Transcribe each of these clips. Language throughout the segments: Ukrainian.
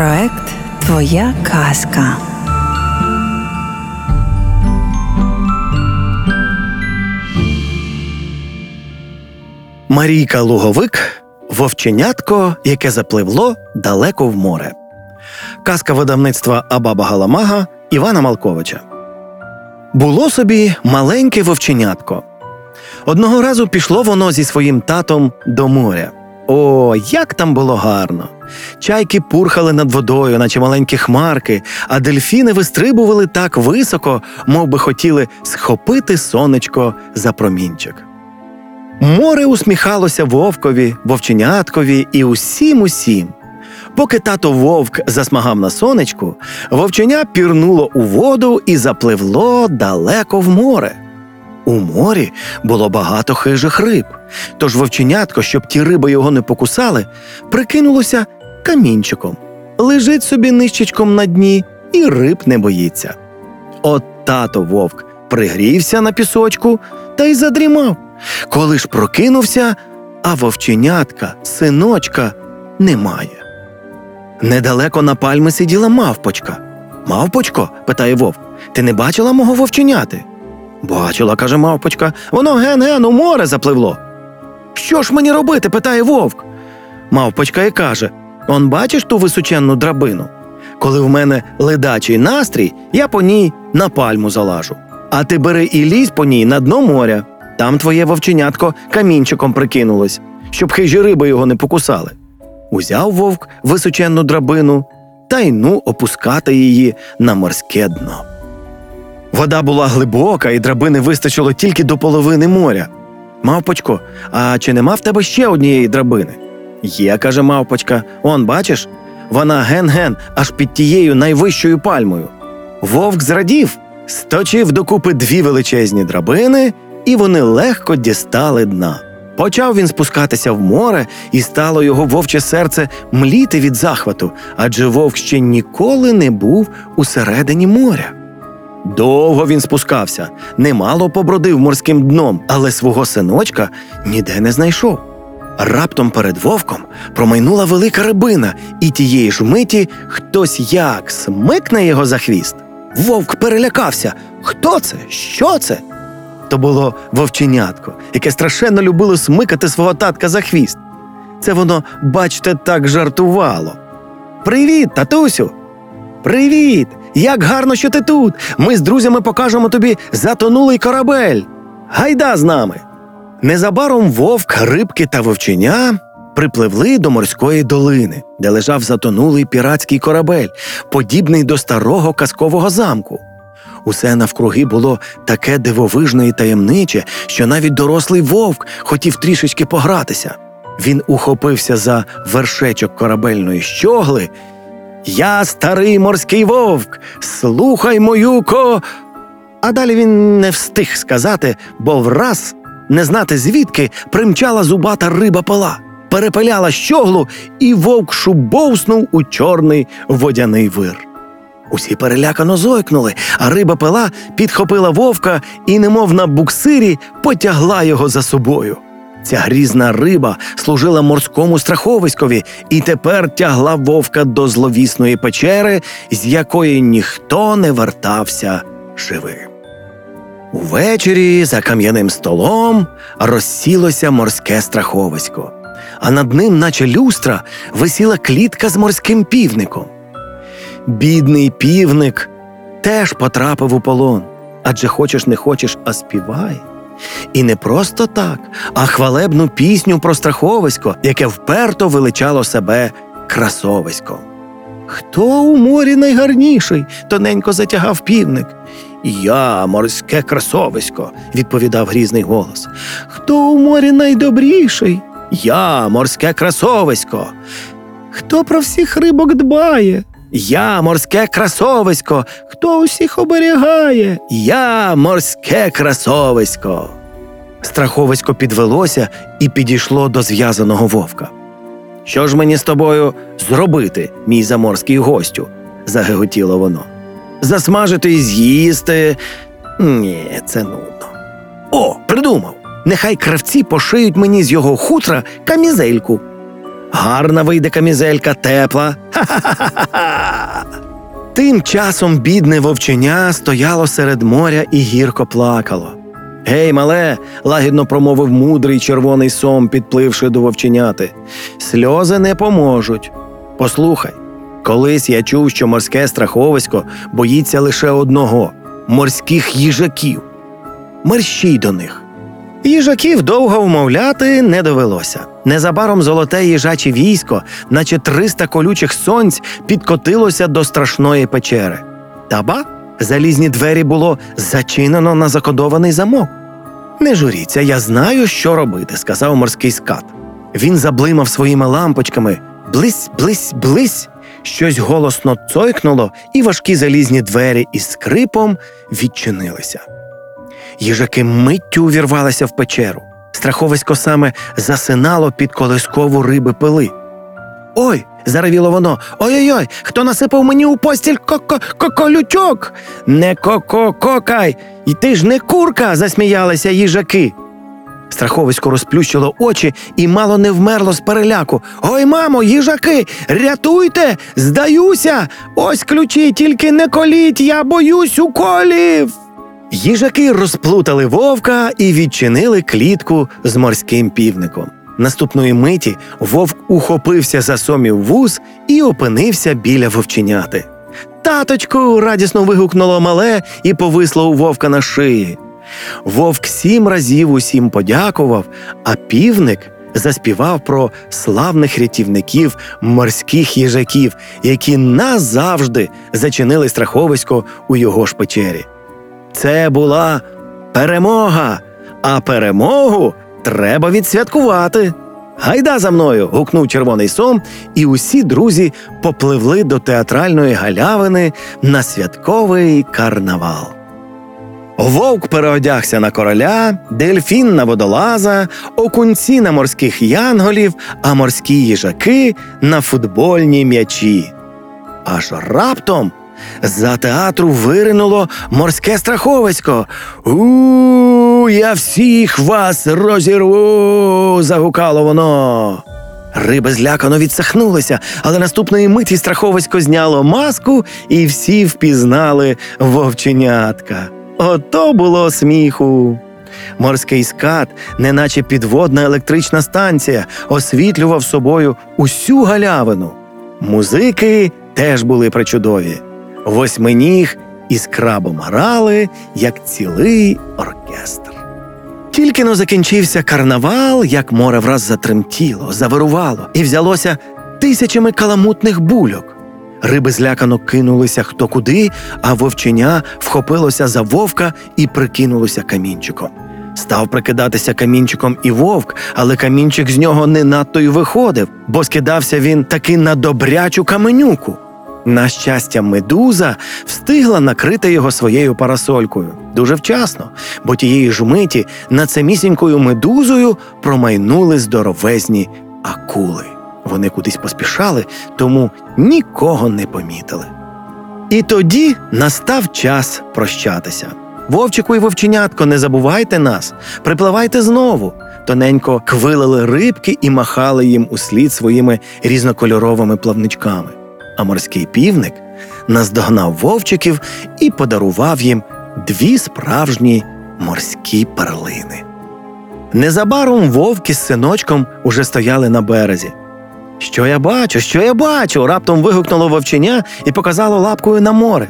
Проект Твоя казка. Марійка Луговик вовченятко, яке запливло далеко в море. Казка видавництва Абаба Галамага Івана Малковича. Було собі маленьке вовченятко. Одного разу пішло воно зі своїм татом до моря. О, як там було гарно! Чайки пурхали над водою, наче маленькі хмарки, а дельфіни вистрибували так високо, мов би хотіли схопити сонечко за промінчик. Море усміхалося вовкові, вовченяткові і усім усім. Поки тато вовк засмагав на сонечку, вовченя пірнуло у воду і запливло далеко в море. У морі було багато хижих риб, тож вовченятко, щоб ті риби його не покусали, прикинулося камінчиком, лежить собі нищечком на дні і риб не боїться. От тато вовк пригрівся на пісочку та й задрімав. Коли ж прокинувся, а вовченятка, синочка, немає. Недалеко на пальми сиділа мавпочка. Мавпочко, питає вовк, ти не бачила мого вовченяти? Бачила, каже мавпочка, воно ген-ген у море запливло. Що ж мені робити? питає вовк. Мавпочка і каже: Он бачиш ту височенну драбину? Коли в мене ледачий настрій, я по ній на пальму залажу. А ти бери і лізь по ній на дно моря. Там твоє вовченятко камінчиком прикинулось, щоб хижі риби його не покусали. Узяв вовк височенну драбину та й ну опускати її на морське дно. Вода була глибока, і драбини вистачило тільки до половини моря. Мавпочко, а чи нема в тебе ще однієї драбини? Є, каже мавпочка, он бачиш, вона ген-ген аж під тією найвищою пальмою. Вовк зрадів, сточив докупи дві величезні драбини, і вони легко дістали дна. Почав він спускатися в море, і стало його вовче серце мліти від захвату, адже вовк ще ніколи не був усередині моря. Довго він спускався, немало побродив морським дном, але свого синочка ніде не знайшов. Раптом перед вовком промайнула велика рибина, і тієї ж миті хтось як смикне його за хвіст. Вовк перелякався. Хто це? Що це? То було вовченятко, яке страшенно любило смикати свого татка за хвіст. Це воно, бачте, так жартувало. Привіт, татусю! Привіт! Як гарно, що ти тут! Ми з друзями покажемо тобі затонулий корабель. Гайда з нами! Незабаром вовк, рибки та вовченя припливли до морської долини, де лежав затонулий піратський корабель, подібний до старого казкового замку. Усе навкруги було таке дивовижне і таємниче, що навіть дорослий вовк хотів трішечки погратися. Він ухопився за вершечок корабельної щогли. Я старий морський вовк, слухай мою ко. А далі він не встиг сказати, бо враз, не знати звідки, примчала зубата риба пила, перепиляла щоглу, і вовк шубовснув у чорний водяний вир. Усі перелякано зойкнули, а риба пила підхопила вовка і, немов на буксирі, потягла його за собою. Ця грізна риба служила морському страховиськові і тепер тягла вовка до зловісної печери, з якої ніхто не вертався живим. Увечері за кам'яним столом розсілося морське страховисько, а над ним, наче люстра, висіла клітка з морським півником. Бідний півник теж потрапив у полон, адже хочеш не хочеш, а співай. І не просто так, а хвалебну пісню про страховисько, яке вперто величало себе красовиськом. Хто у морі найгарніший? тоненько затягав півник. Я, морське красовисько, відповідав грізний голос. Хто у морі найдобріший? Я, морське красовисько. Хто про всіх рибок дбає? Я морське красовисько. Хто усіх оберігає? Я морське красовисько. Страховисько підвелося і підійшло до зв'язаного вовка. Що ж мені з тобою зробити, мій заморський гостю? загиготіло воно. Засмажити і з'їсти. Ні, це нудно. О, придумав. Нехай кравці пошиють мені з його хутра камізельку. Гарна вийде камізелька, тепла. Ха-ха-ха-ха! Тим часом бідне вовченя стояло серед моря і гірко плакало. Гей, мале, лагідно промовив мудрий червоний сом, підпливши до вовченяти. Сльози не поможуть. Послухай, колись я чув, що морське страховисько боїться лише одного морських їжаків. Мерщій до них. Їжаків довго вмовляти не довелося. Незабаром золоте їжаче військо, наче 300 колючих сонць, підкотилося до страшної печери. Та ба, залізні двері було зачинено на закодований замок. Не журіться, я знаю, що робити, сказав морський скат. Він заблимав своїми лампочками. Блись, блись, блись. Щось голосно цойкнуло, і важкі залізні двері із скрипом відчинилися. Їжаки миттю увірвалися в печеру. Страховисько саме засинало під колискову риби пили. Ой, заревіло воно. Ой-ой-ой, хто насипав мені у постіль ко-ко-ко-колючок? Не ко-ко-кокай, і ти ж не курка, засміялися їжаки. Страховисько розплющило очі і мало не вмерло з переляку. Ой, мамо, їжаки, рятуйте, здаюся. Ось ключі, тільки не коліть, я боюсь уколів. Їжаки розплутали вовка і відчинили клітку з морським півником. Наступної миті вовк ухопився за сомів вуз і опинився біля вовченяти. Таточку. радісно вигукнуло мале і повисло у вовка на шиї. Вовк сім разів усім подякував, а півник заспівав про славних рятівників морських їжаків, які назавжди зачинили страховисько у його ж печері. Це була перемога, а перемогу треба відсвяткувати. Гайда за мною. гукнув червоний сом, і усі друзі попливли до театральної галявини на святковий карнавал. Вовк переодягся на короля, дельфін на водолаза, окунці на морських янголів, а морські їжаки на футбольні м'ячі. Аж раптом за театру виринуло морське страховисько. У, я всіх вас розірву. загукало воно. Риби злякано відсахнулися, але наступної миті страховисько зняло маску, і всі впізнали вовченятка. Ото було сміху. Морський скат, неначе підводна електрична станція, освітлював собою усю галявину. Музики теж були причудові. Восьминіг із крабом грали, як цілий оркестр. Тільки но закінчився карнавал, як море враз затремтіло, завирувало і взялося тисячами каламутних бульок. Риби злякано кинулися хто куди, а вовченя вхопилося за вовка і прикинулося камінчиком. Став прикидатися камінчиком і вовк, але камінчик з нього не надто й виходив, бо скидався він таки на добрячу каменюку. На щастя, медуза встигла накрити його своєю парасолькою дуже вчасно, бо тієї ж миті над самісінькою медузою промайнули здоровезні акули. Вони кудись поспішали, тому нікого не помітили. І тоді настав час прощатися. Вовчику і вовченятко, не забувайте нас, припливайте знову. Тоненько квилили рибки і махали їм услід своїми різнокольоровими плавничками. А морський півник наздогнав вовчиків і подарував їм дві справжні морські перлини. Незабаром вовки з синочком уже стояли на березі. Що я бачу, що я бачу? раптом вигукнуло вовченя і показало лапкою на море.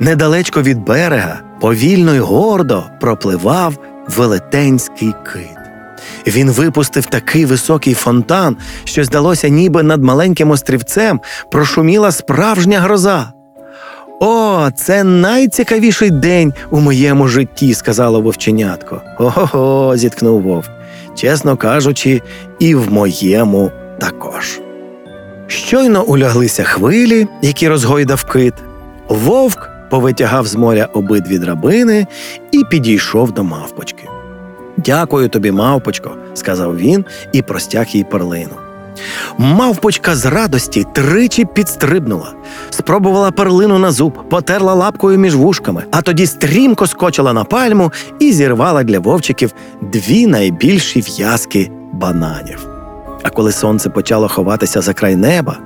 Недалечко від берега повільно й гордо пропливав велетенський кит. Він випустив такий високий фонтан, що здалося, ніби над маленьким острівцем прошуміла справжня гроза. О, це найцікавіший день у моєму житті, сказало вовченятко. Ого, зіткнув вовк. Чесно кажучи, і в моєму також. Щойно уляглися хвилі, які розгойдав кит. Вовк повитягав з моря обидві драбини і підійшов до мавпочки. Дякую тобі, мавпочко, сказав він і простяг їй перлину. Мавпочка з радості тричі підстрибнула, спробувала перлину на зуб, потерла лапкою між вушками, а тоді стрімко скочила на пальму і зірвала для вовчиків дві найбільші в'язки бананів. А коли сонце почало ховатися за край неба,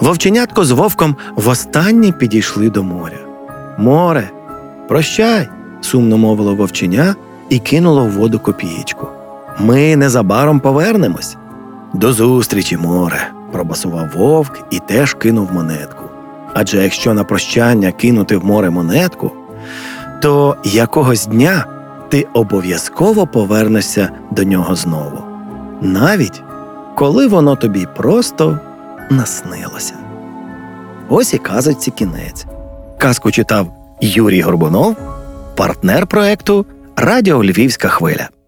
вовченятко з вовком востаннє підійшли до моря. Море, прощай, сумно мовило вовченя і кинуло в воду копієчку. Ми незабаром повернемось. До зустрічі, море, пробасував вовк і теж кинув монетку. Адже якщо на прощання кинути в море монетку, то якогось дня ти обов'язково повернешся до нього знову, навіть коли воно тобі просто наснилося. Ось і казочці кінець. Казку читав Юрій Горбунов, партнер проекту Радіо Львівська хвиля.